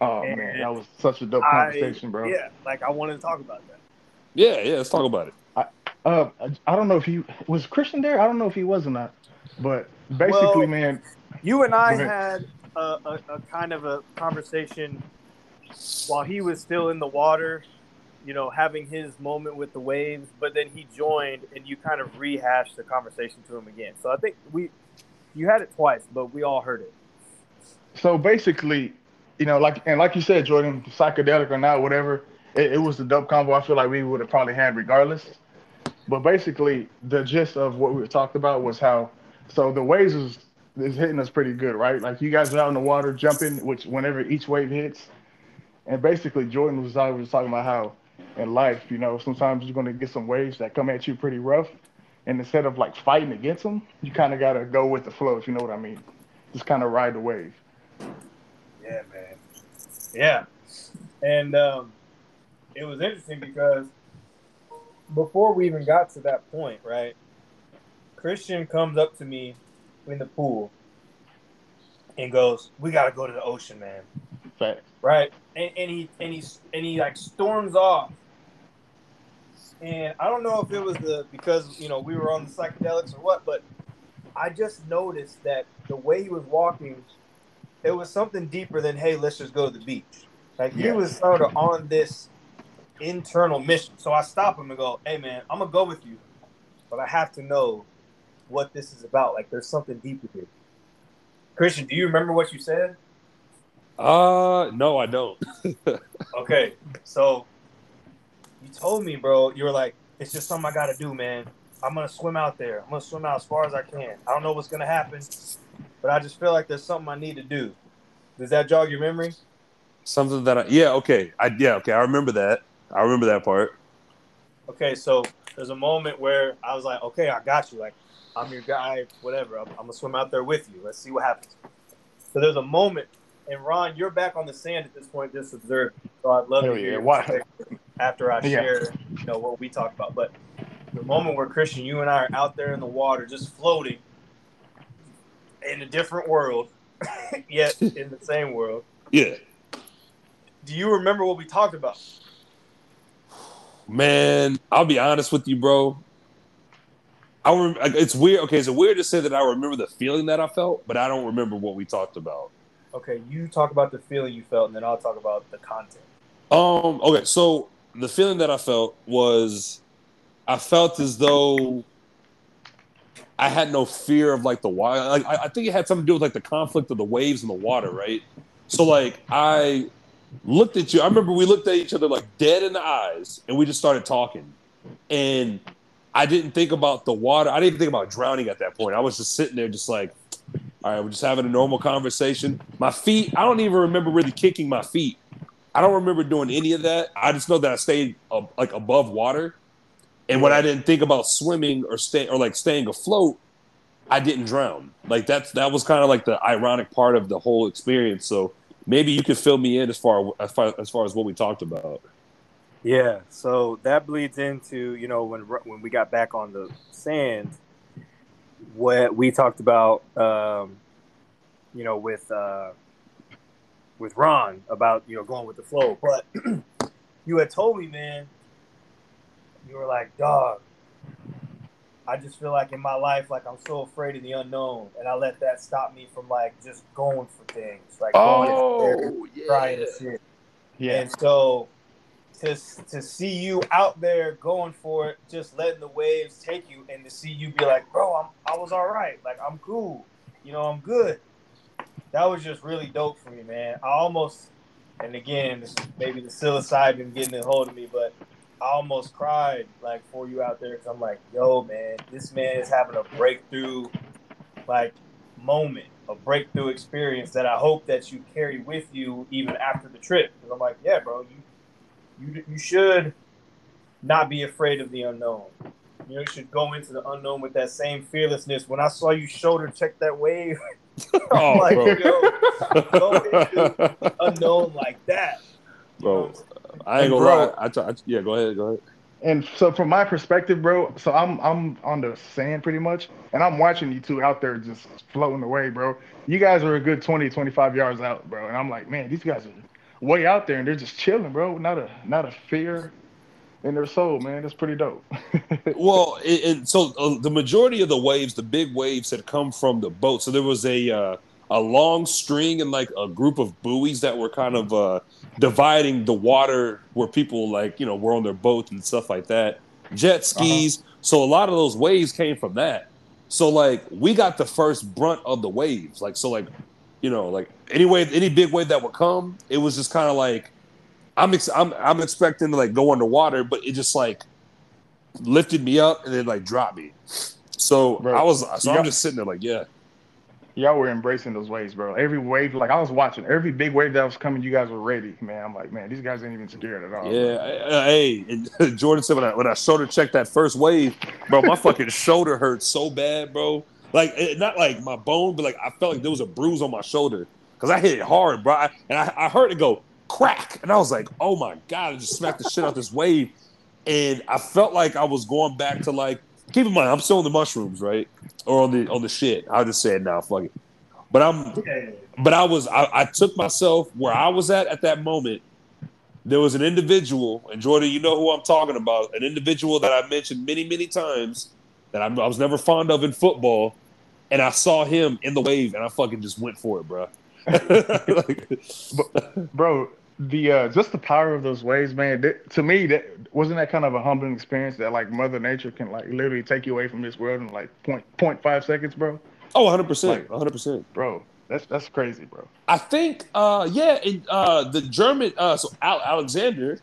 oh And man, that was such a dope I- conversation, bro. Yeah, like I wanted to talk about that. Yeah, yeah, let's talk about it. Uh, I- I don't know if he was Christian there. I don't know if he was or not, but basically, Well- man, You and I had a, a, a kind of a conversation while he was still in the water, you know, having his moment with the waves, but then he joined and you kind of rehashed the conversation to him again. So I think we, you had it twice, but we all heard it. so basically, you know, like and like you said, Jordan, psychedelic or not, whatever, it, it was the dope combo. I feel like we would have probably had regardless. But basically, the gist of what we talked about was how so the waves is is hitting us pretty good, right? Like you guys are out in the water jumping, which whenever each wave hits, and basically Jordan was always talking about how in life, you know, sometimes you're gonna get some waves that come at you pretty rough, and instead of like fighting against them, you kind of gotta go with the flow, if you know what I mean. Just kind of ride the wave. Yeah, man. Yeah. And um, it was interesting because before we even got to that point, right? Christian comes up to me in the pool and goes, "We got to go to the ocean, man." Fact. Right? And, and he and he and he like storms off. And I don't know if it was the because you know we were on the psychedelics or what, but I just noticed that the way he was walking, it was something deeper than hey, let's just go to the beach. Like he was sort of on this internal mission. So I stop him and go, "Hey, man, I'm gonna go with you, but I have to know what this is about. Like there's something deeper here." Christian, do you remember what you said? Uh no, I don't. Okay, so you told me, bro. You were like, "It's just something I got to do, man. I'm gonna swim out there. I'm gonna swim out as far as I can. I don't know what's gonna happen, but I just feel like there's something I need to do." Does that jog your memory? Something that I yeah, okay. I yeah, okay, I remember that. I remember that part. Okay, so there's a moment where I was like, "Okay, I got you. Like, I'm your guy. Whatever. I'm, I'm gonna swim out there with you. Let's see what happens." So there's a moment, and Ron, you're back on the sand at this point, just observing. So I'd love Hell to hear your why- perspective after I Yeah. share, you know, what we talked about. But the moment where Christian, you and I are out there in the water, just floating in a different world, yet in the same world. Yeah. Do you remember what we talked about? Man, I'll be honest with you, bro. I rem- it's weird. Okay, it's weird to say that I remember the feeling that I felt, but I don't remember what we talked about. Okay, you talk about the feeling you felt, and then I'll talk about the content. Um. Okay. So the feeling that I felt was, I felt as though I had no fear of like the water. Like I, I think it had something to do with like the conflict of the waves and the water, right? So like I looked at you. I remember we looked at each other like dead in the eyes, and we just started talking. And I didn't think about the water. I didn't even think about drowning at that point. I was just sitting there, just like, all right, we're just having a normal conversation. My feet. I don't even remember really kicking my feet. I don't remember doing any of that. I just know that I stayed uh, like above water, and when I didn't think about swimming or stay or like staying afloat, I didn't drown. Like that's that was kind of like the ironic part of the whole experience. So maybe you could fill me in as far as far as, far as what we talked about. Yeah, so that bleeds into you know when when we got back on the sand, what we talked about, um, you know, with uh, with Ron about you know going with the flow. But you had told me, man, you were like, dog, I just feel like in my life, like I'm so afraid of the unknown, and I let that stop me from like just going for things, like going Oh, there, trying yeah. shit. Yeah. And so to to see you out there going for it, just letting the waves take you, and to see you be like, bro, I'm I was all right, like I'm cool, you know, I'm good. That was just really dope for me, man. I almost, and again, maybe the psilocybin getting a hold of me, but I almost cried like for you out there because I'm like, yo, man, this man is having a breakthrough, like moment, a breakthrough experience that I hope that you carry with you even after the trip. Because I'm like, yeah, bro, you, you, you should not be afraid of the unknown. You know, you should go into the unknown with that same fearlessness. When I saw you shoulder check that wave, I'm Oh, like, bro. yo, go into unknown like that. You know Bro, I'm saying? I ain't gonna bro- lie. I, t- I yeah, go ahead, go ahead. And so from my perspective, bro, so I'm I'm on the sand pretty much, and I'm watching you two out there just floating away, bro. You guys are a good 20, 25 yards out, bro. And I'm like, man, these guys are way out there and they're just chilling, bro. Not a not a fear in their soul, man. That's pretty dope. Well, it, it, so uh, the majority of the waves, the big waves, had come from the boat. So there was a uh, a long string and like a group of buoys that were kind of uh, dividing the water where people like you know were on their boats and stuff like that. Jet skis. So a lot of those waves came from that. So like we got the first brunt of the waves. Like so like you know like any wave, any big wave that would come, it was just kind of like I'm ex- I'm I'm expecting to like go underwater, but it just like lifted me up and then like dropped me. So Bro, I was so I'm just sitting there like, yeah, Y'all were embracing those waves, bro. Every wave, like I was watching, every big wave that was coming, you guys were ready, man. I'm like, man, these guys ain't even scared at all. yeah. uh, Hey, and Jordan said when I when I shoulder checked that first wave, bro, my fucking shoulder hurt so bad, bro. Like not like my bone, but like I felt like there was a bruise on my shoulder because I hit it hard, bro. I, and I, I heard it go crack, and I was like, oh my god, I just smacked the shit out this wave, and I felt like I was going back to like. Keep in mind, I'm still on the mushrooms, right? Or on the on the shit. I'll just said, now, fuck it. But I'm but I was I, I took myself where I was at at that moment. There was an individual, and Jordan, you know who I'm talking about, an individual that I mentioned many, many times that I'm, I was never fond of in football, and I saw him in the wave, and I fucking just went for it, bro. Like, bro the uh just the power of those waves man that, to me that wasn't that kind of a humbling experience that like mother nature can like literally take you away from this world in like point point five seconds bro oh, 100 percent, 100 percent. bro that's that's crazy bro I think, uh, yeah, and, uh, the German, uh, so Al- Alexander,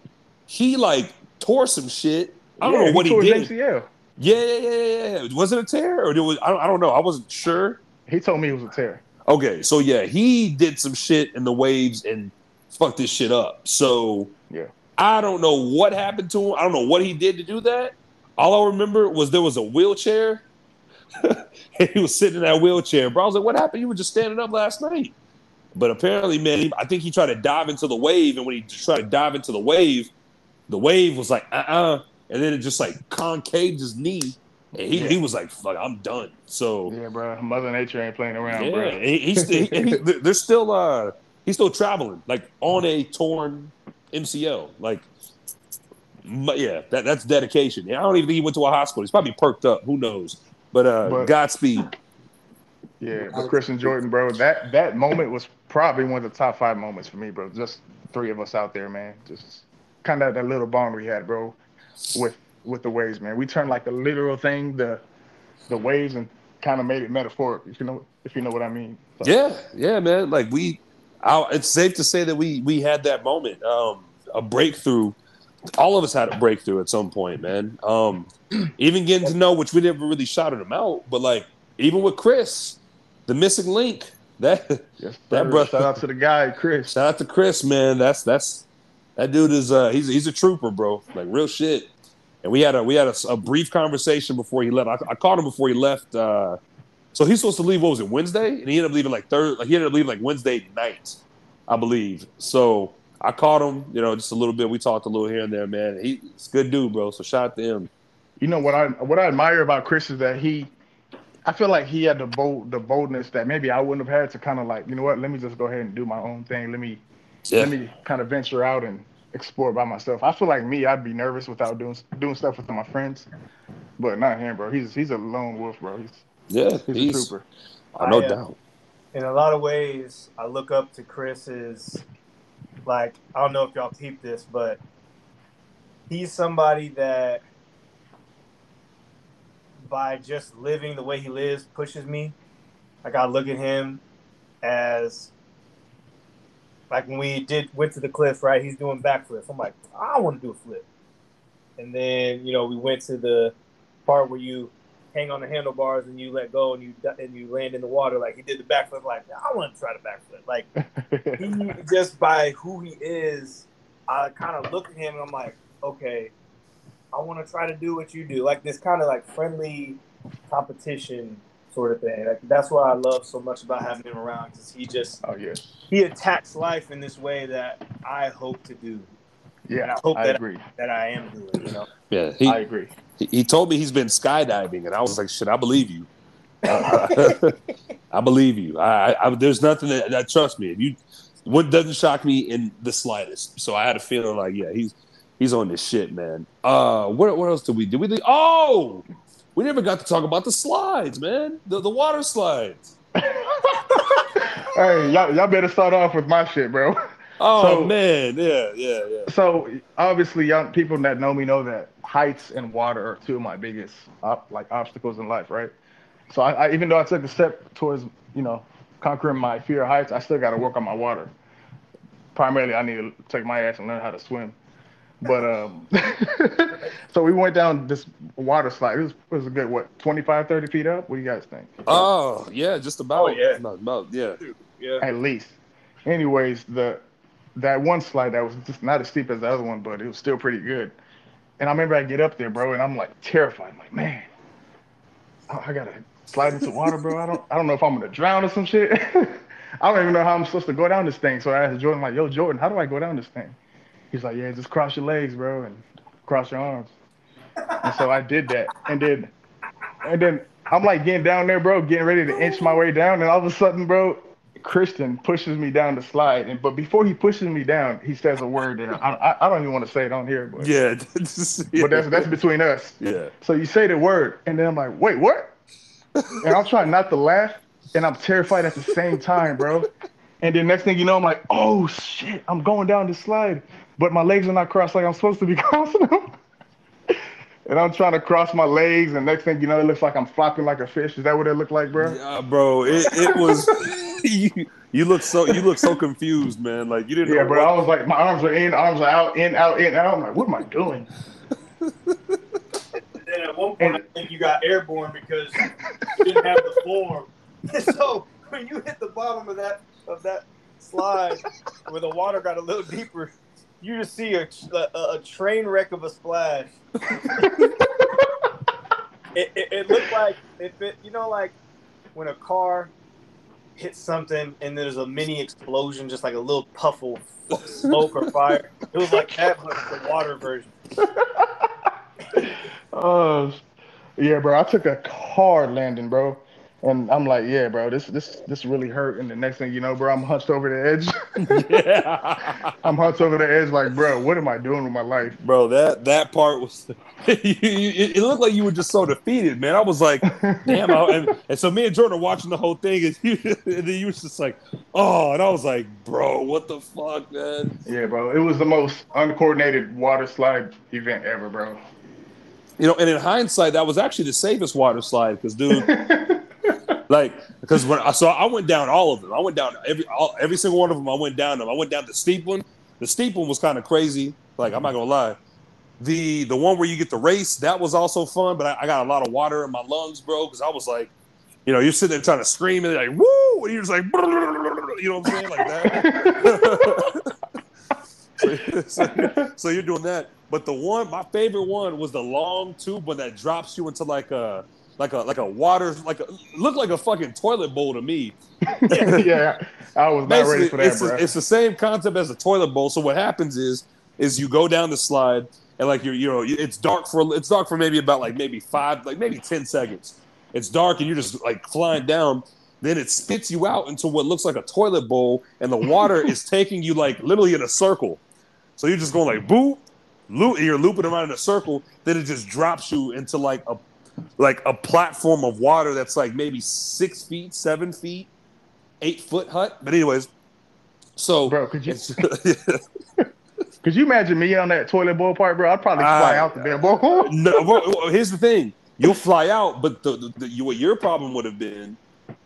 he like tore some shit. I don't Yeah, know what he, tore did. ACL. Yeah, yeah, yeah, yeah. Was it a tear or it was? I don't, I don't know. I wasn't sure. he told me it was a tear Okay, so yeah, he did some shit in the waves and fucked this shit up. So Yeah. I don't know what happened to him. I don't know what he did to do that. All I remember was there was a wheelchair. and he was sitting in that wheelchair. Bro, I was like, what happened? You were just standing up last night. But apparently, man, he, I think he tried to dive into the wave, and when he tried to dive into the wave, the wave was like, uh-uh. And then it just like concaved his knee. And he, Yeah. he was like, fuck, I'm done. So yeah bro mother nature ain't playing around yeah, bro he, he's he, he, they're still uh he's still traveling like on a torn MCL. Like, yeah, that, that's dedication. Yeah, I don't even think he went to a hospital. He's probably perked up. Who knows? But uh, But- Godspeed. yeah but christian jordan bro that that moment was probably one of the top five moments for me bro just three of us out there man just kind of that little bond we had bro with with the waves man we turned like the literal thing the the waves and kind of made it metaphoric if you know if you know what i mean So- Yeah, yeah, man. Like we, I, it's safe to say that we we had that moment, um, a breakthrough. All of us had a breakthrough at some point, man. Um, even getting to know, which we never really shouted him out, but like even with Chris, the missing link. That Yes, That brother- Shout out to the guy, Chris. Shout out to Chris, man. That's that's that dude is uh he's he's a trooper, bro. Like real shit. And we had a we had a, a brief conversation before he left. I, I called him before he left. Uh, so he's supposed to leave. What was it Wednesday? And he ended up leaving like third. Like he ended up leaving like Wednesday night, I believe. So I called him. You know, just a little bit. We talked a little here and there, man. He, he's a good dude, bro. So shout out to him. You know what I what I admire about Chris is that he, I feel like he had the bold the boldness that maybe I wouldn't have had to kind of like you know what let me just go ahead and do my own thing. Let me Yeah. let me kind of venture out and explore by myself. I feel like me, I'd be nervous without doing doing stuff with my friends. but not him, bro. He's he's a lone wolf, bro. He's Yeah, he's, he's, a trooper. oh, no I, uh, doubt. in a lot of ways, I look up to Chris as like I don't know if y'all peep this, but he's somebody that by just living the way he lives pushes me. Like I look at him as like when we did went to the cliff, right? He's doing backflips. I'm like, I want to do a flip. And then you know we went to the part where you hang on the handlebars and you let go and you and you land in the water. Like he did the backflip. Like I want to try the backflip. Like he just by who he is, I kind of look at him and I'm like, okay, I want to try to do what you do. Like this kind of like friendly competition sort of thing. Like that's what I love so much about having him around because he just oh yeah, he attacks life in this way that I hope to do, And yeah. I hope I that- agree. that I am doing. You know. Yeah, he, I agree. he he told me he's been skydiving, and I was like, shit, I believe you. I believe you. I, I, I there's nothing that, that trust me. If you, what doesn't shock me in the slightest. So I had a feeling like, yeah, he's he's on this shit, man. Uh, what what else did we do? We did, oh, we never got to talk about the slides, man. The the water slides. Hey, y'all, y'all better start off with my shit, bro. Oh So- man, yeah, yeah, yeah. So obviously, young people that know me know that heights and water are two of my biggest op- like obstacles in life, right? So I, I even though I took a step towards you know conquering my fear of heights, I still got to work on my water. Primarily, I need to take my ass and learn how to swim. But um, so we went down this water slide. It was, it was a good what 25, 30 feet up. What do you guys think? Oh yeah, just about. Oh, yeah. about, about- yeah. Yeah. at least. Anyways, the that one slide that was just not as steep as the other one, but it was still pretty good. And I remember I get up there, bro, and I'm like terrified. I'm like, man, I, I gotta slide into water, bro. I don't I don't know if I'm gonna drown or some shit. I don't even know how I'm supposed to go down this thing. So I asked Jordan, like, yo, Jordan, how do I go down this thing? He's like, yeah, just cross your legs, bro, and cross your arms. And so I did that. And then and then I'm like getting down there, bro, getting ready to inch my way down, and all of a sudden, bro, Christian pushes me down the slide. And but before he pushes me down, he says a word that I, I, I don't even want to say it on here, but Yeah, but that's that's between us. yeah. So you say the word, and then I'm like, wait, what? And I'm trying not to laugh, and I'm terrified at the same time, bro. And then next thing you know, I'm like, oh shit, I'm going down the slide, but my legs are not crossed like I'm supposed to be crossing them. And I'm trying to cross my legs, and next thing you know, it looks like I'm flopping like a fish. Is that what it looked like, bro? Yeah, bro. It, it was you, you look so you look so confused, man. Like you didn't Yeah, know bro. I was like, my arms are in, arms are out, in, out, in, out. I'm like, what am I doing? And then at one point, I think you got airborne because you didn't have the form. so when you hit the bottom of that of that slide, where the water got a little deeper, you just see a, a, a train wreck of a splash. it, it, it looked like if it, you know, like when a car hits something and there's a mini explosion, just like a little puff of smoke or fire. It was like that, but the water version. Oh, yeah, bro. I took a car landing, bro. And I'm like, yeah, bro, this this this really hurt. And the next thing you know, bro, I'm hunched over the edge. yeah. I'm hunched over the edge, like, bro, what am I doing with my life? Bro, that that part was you, you, it looked like you were just so defeated, man. I was like, damn. I, and, and so me and Jordan are watching the whole thing, and, you, and then you was just like, oh, and I was like, bro, what the fuck, man? Yeah, bro. It was the most uncoordinated water slide event ever, bro. You know, and in hindsight, that was actually the safest water slide because, dude, like, because when I so I went down all of them. I went down every all, every single one of them. I went down them. I went down the steep one. The steep one was kind of crazy. Like, I'm not gonna lie. The the one where you get the race that was also fun, but I, I got a lot of water in my lungs, bro, because I was like, you know, you're sitting there trying to scream and like, woo, and you're just like, you know what I'm saying, like that. so, so- so you're doing that. But the one, my favorite one was the long tube one that drops you into like a like a like a water like a looked like a fucking toilet bowl to me. yeah, I was not Basically, ready for that, it's, bro. the, it's the same concept as a toilet bowl. So what happens is is you go down the slide and like you're you know it's dark for it's dark for maybe about like maybe five like maybe ten seconds. It's dark and you're just like flying down. Then it spits you out into what looks like a toilet bowl, and the water is taking you like literally in a circle. So you're just going like boop, loop, you're looping around in a circle, then it just drops you into like a like a platform of water that's like maybe six feet, seven feet, eight foot hut. But anyways, so bro, could you could you imagine me on that toilet bowl part, bro? I'd probably fly uh, out the damn bowl. no, bro, here's the thing: you'll fly out, but the, the, the, what your problem would have been,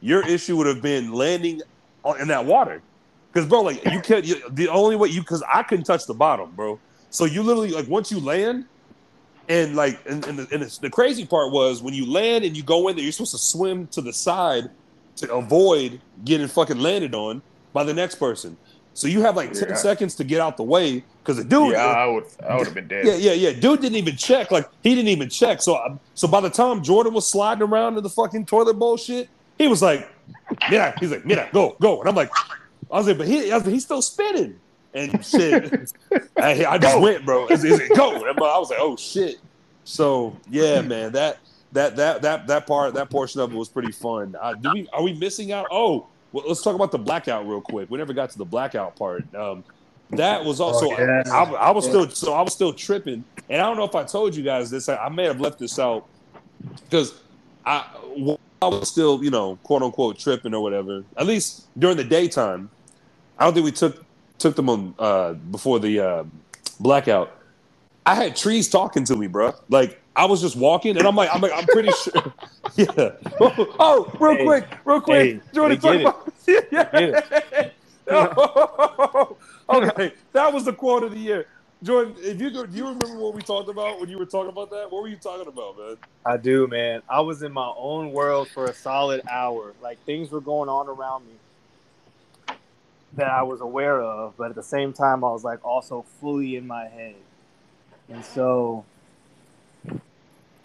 your issue would have been landing in that water. Because bro, like you can't. You, the only way you because I couldn't touch the bottom, bro. So you literally like once you land, and like and, and, the, and the crazy part was when you land and you go in there, you're supposed to swim to the side to avoid getting fucking landed on by the next person. So you have like ten yeah. seconds to get out the way because the dude. Yeah, I would. I would have been dead. Yeah, yeah, yeah. Dude didn't even check. Like he didn't even check. So, um, so by the time Jordan was sliding around in the fucking toilet bowl shit, he was like, "Mira," he's like, "Mira, go, go," and I'm like, I was like, but he, I was like, he's still spinning and shit. I, I, just went, bro. Is, is it go? And I was like, oh shit. So yeah, man, that that that that that part that portion of it was pretty fun. Uh, do we are we missing out? Oh, well, let's talk about the blackout real quick. We never got to the blackout part. Um, that was also oh, yeah. I, I, was still so I was still tripping, and I don't know if I told you guys this. I, I may have left this out because I I was still you know quote unquote tripping or whatever. At least during the daytime. I don't think we took took them on uh, before the uh, blackout. I had trees talking to me, bro. Like I was just walking, and I'm like, I'm like, I'm pretty sure. yeah. Oh, oh, real hey, quick, real quick, hey, Jordan, talk about. yeah. okay, that was the quote of the year. Jordan, if you do you remember what we talked about when you were talking about that? What were you talking about, man? I do, man. I was in my own world for a solid hour. Like things were going on around me that I was aware of, but at the same time, I was like also fully in my head. And so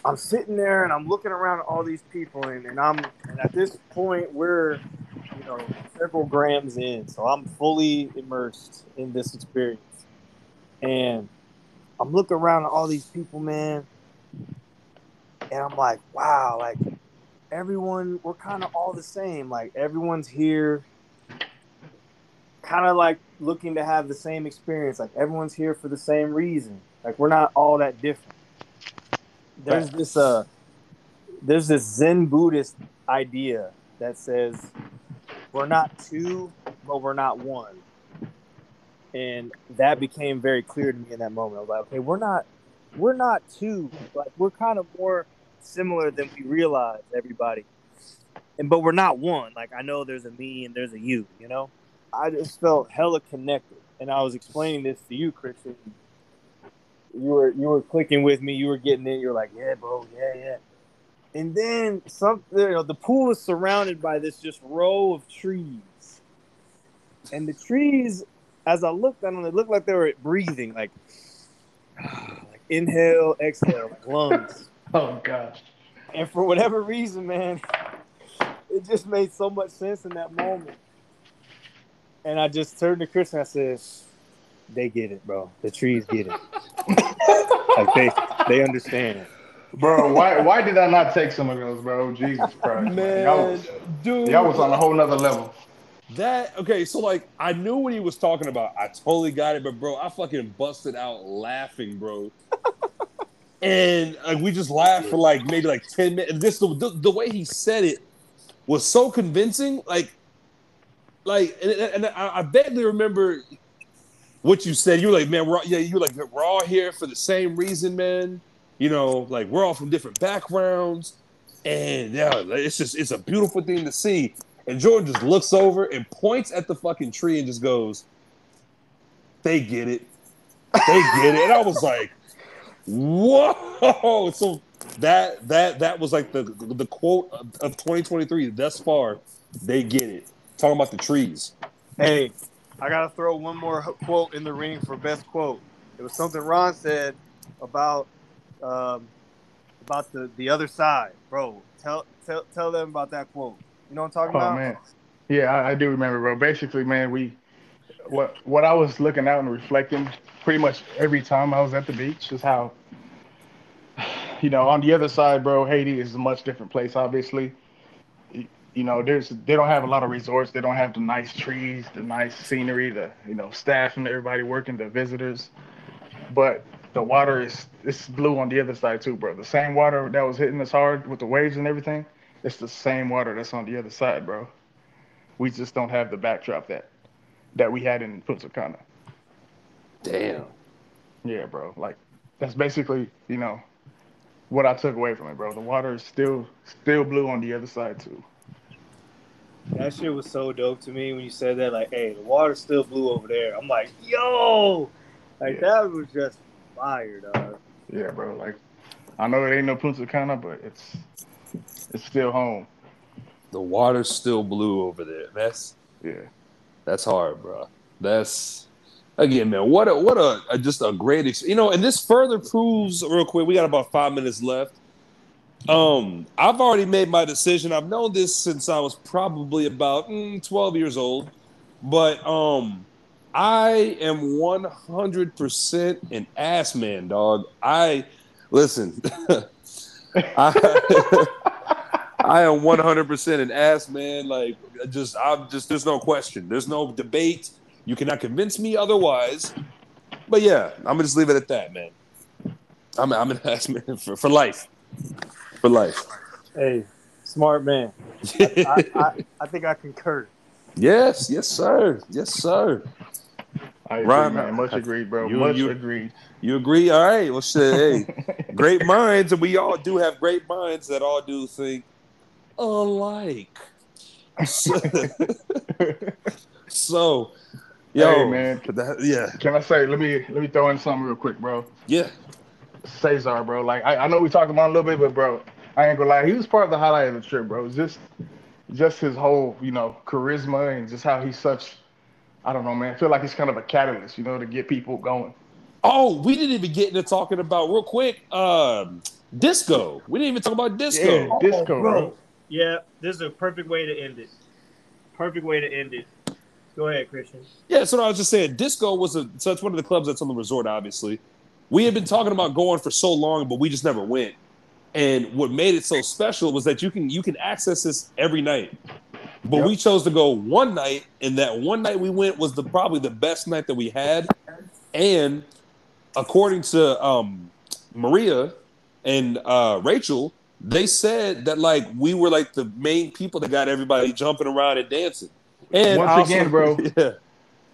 I'm sitting there and I'm looking around at all these people, and, and I'm and at this point we're you know several grams in, so I'm fully immersed in this experience, and I'm looking around at all these people, man, and I'm like, wow, like everyone, we're kind of all the same. Like everyone's here kind of like looking to have the same experience. Like everyone's here for the same reason. Like we're not all that different. There's this uh there's this Zen Buddhist idea that says we're not two, but we're not one. And that became very clear to me in that moment. I was like, okay, we're not we're not two. Like we're kind of more similar than we realize, everybody. And but we're not one. Like I know there's a me and there's a you, you know? I just felt hella connected. And I was explaining this to you, Christian. You were you were clicking with me. You were getting in. You're like, yeah, bro, yeah, yeah. And then some, you know, the pool is surrounded by this just row of trees, and the trees, as I looked at them, they looked like they were breathing, like, like inhale, exhale, like lungs. oh gosh. And for whatever reason, man, it just made so much sense in that moment. And I just turned to Chris and I said, "They get it, bro. The trees get it. like they they understand." Bro, why why did I not take some of those, bro? Jesus Christ, man, y'all was, dude, y'all was on a whole nother level. That okay, so like I knew what he was talking about. I totally got it, but bro, I fucking busted out laughing, bro. and like we just laughed for like maybe like ten minutes. This the, the, the way he said it was so convincing. Like like, and, and I, I vaguely remember what you said. You were like, man, we're yeah, you were like, we're all here for the same reason, man. You know, like we're all from different backgrounds, and yeah, it's just it's a beautiful thing to see. And Jordan just looks over and points at the fucking tree and just goes, "They get it, they get it." And I was like, "Whoa!" So that that that was like the the quote of 2023 thus far. They get it talking about the trees. Hey, I gotta throw one more quote in the ring for best quote. It was something Ron said about um, about the the other side, bro. Tell tell tell them about that quote. You know what I'm talking oh, about? man, yeah, I, I do remember, bro. Basically, man, we what what I was looking out and reflecting pretty much every time I was at the beach is how you know on the other side, bro. Haiti is a much different place, obviously you know, there's they don't have a lot of resorts. They don't have the nice trees, the nice scenery, the you know staff and everybody working, the visitors. But the water is it's blue on the other side too, bro. The same water that was hitting us hard with the waves and everything, it's the same water that's on the other side, bro. We just don't have the backdrop that that we had in Punta Cana. Damn. Yeah, bro. Like that's basically, you know, what I took away from it, bro. The water is still still blue on the other side too. That shit was so dope to me when you said that. Like, hey, the water's still blue over there. I'm like, yo, like Yeah. that was just fire, dog. Yeah, bro. Like I know it ain't no Punta Cana, but it's it's still home. The water's still blue over there. That's Yeah. that's hard, bro. That's again, man. What a what a, a just a great, ex- you know. And this further proves, real quick. We got about five minutes left. Um, I've already made my decision. I've known this since I was probably about mm, twelve years old, but um, I am one hundred percent an ass man, dog. I listen. I, I am 100% an ass man. Like, just, I'm just, there's no question. There's no debate. You cannot convince me otherwise. But yeah, I'm gonna just leave it at that, man. I'm, I'm an ass man for, for life. For life. Hey, smart man. I, I, I think I concur. yes, yes, sir. Yes, sir. I agree, Ryan, man. Much agreed, bro. you- Much you- agreed. You agree? All right. Well, shit. Hey, great minds, and we all do have great minds that all do think alike. So, so yo, Hey, man. that- yeah, Can I say? Let me let me throw in something real quick, bro. yeah. Cesar, bro. Like I, I know we talked about it a little bit, but bro, I ain't gonna lie, he was part of the highlight of the trip, bro. Just just his whole, you know, charisma and just how he's such I don't know, man. I feel like he's kind of a catalyst, you know, to get people going. Oh, we didn't even get into talking about real quick. Um, disco. We didn't even talk about disco. Yeah. Disco, bro. Yeah, this is a perfect way to end it. Perfect way to end it. Go ahead, Christian. Yeah, so I was just saying, disco was a so it's one of the clubs that's on the resort. Obviously, we had been talking about going for so long, but we just never went. And what made it so special was that you can you can access this every night. But Yep. we chose to go one night, and that one night we went was the probably the best night that we had. And according to um, Maria and uh, Rachel, they said that like we were like the main people that got everybody jumping around and dancing. And Once also- again, bro. yeah.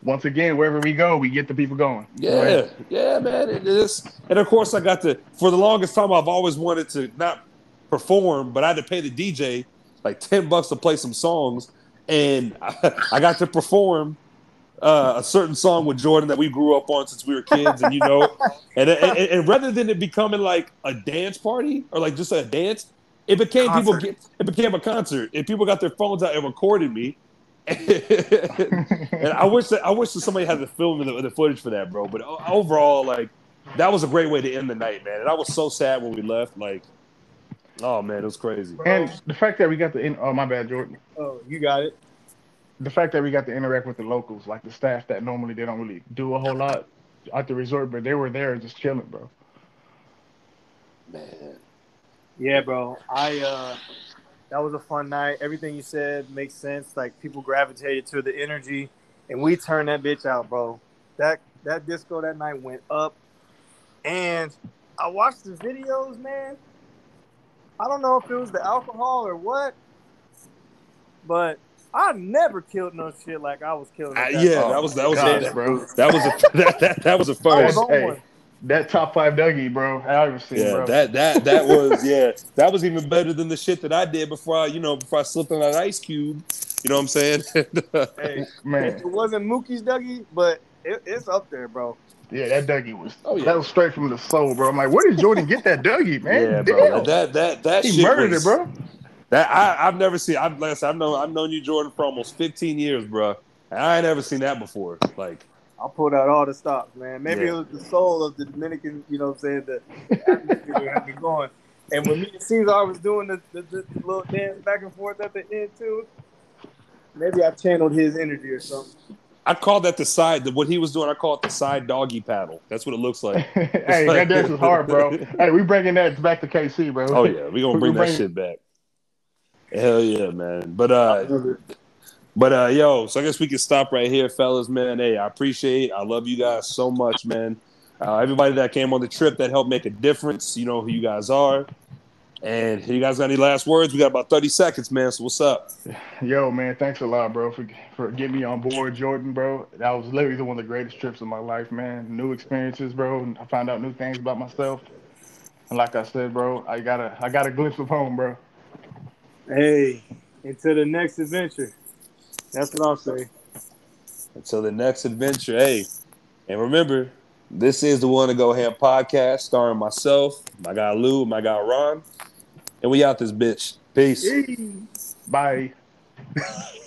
Once again, wherever we go, we get the people going. Yeah, yeah, man, it is. And of course, I got to. For the longest time, I've always wanted to not perform, but I had to pay the DJ like ten bucks to play some songs, and I, I got to perform uh, a certain song with Jordan that we grew up on since we were kids, and you know, and, and, and rather than it becoming like a dance party or like just a dance, it became people. Concert. Get, it became a concert, and people got their phones out and recorded me. And I wish that I wish that somebody had the film and the, the footage for that, bro. But overall, like that was a great way to end the night, man. And I was so sad when we left. Like, oh man, it was crazy. And the fact that we got to, in- oh my bad, Jordan. Oh, you got it. The fact that we got to interact with the locals, like the staff that normally they don't really do a whole lot at the resort, but they were there just chilling, bro. Man, Yeah, bro. I uh that was a fun night. Everything you said makes sense. Like people gravitated to the energy and we turned that bitch out, bro. That that disco that night went up. And I watched the videos, man. I don't know if it was the alcohol or what, but I never killed no shit like I was killing. I- at uh, yeah, that was that was gosh, a, bro. that was a that, that, that was a I was first. on Hey, one. That top five Dougie, bro. I ever seen, Yeah, bro. that that that was yeah, that was even better than the shit that I did before I you know before I slipped on that ice cube. You know what I'm saying? Hey, man. it wasn't Mookie's Dougie, but it, it's up there, bro. Yeah, that Dougie was. Oh, yeah. That was straight from the soul, bro. I'm like, where did Jordan get that Dougie, man? yeah, Damn. bro. That that that he shit murdered was- it, bro. That I, I've never seen. I've like I said, I've known I've known you Jordan for almost 15 years, bro. And I ain't never seen that before. Like, I pulled out all the stops, man. Maybe Yeah. it was the soul of the Dominican, you know what I'm saying, the atmosphere had me going. And when me and Cesar was doing the, the, the little dance back and forth at the end too, maybe I channeled his energy or something. I call that the side. The, what he was doing, I call it the side doggy paddle. That's what it looks like. hey, that dance was hard, bro. hey, we bringing that back to KC, bro. Oh yeah, we gonna We bring that bring- shit back. Hell yeah, man. But uh, but uh, yo, so I guess we can stop right here, fellas, man. Hey, I appreciate. I love you guys so much, man. uh, everybody that came on the trip that helped make a difference. You know who you guys are. And you guys got any last words? We got about 30 seconds, man. So what's up? Yo, man, thanks a lot, bro, for for getting me on board, Jordan, bro. That was literally one of the greatest trips of my life, man. New experiences, bro. I found out new things about myself. And like I said, bro, I got a I got a glimpse of home, bro. Hey, until the next adventure. That's what I'll say. Until the next adventure. Hey, and remember, this is the One to Go Ham podcast starring myself, my guy Lou, my guy Ron. And we out this bitch. Peace. Bye.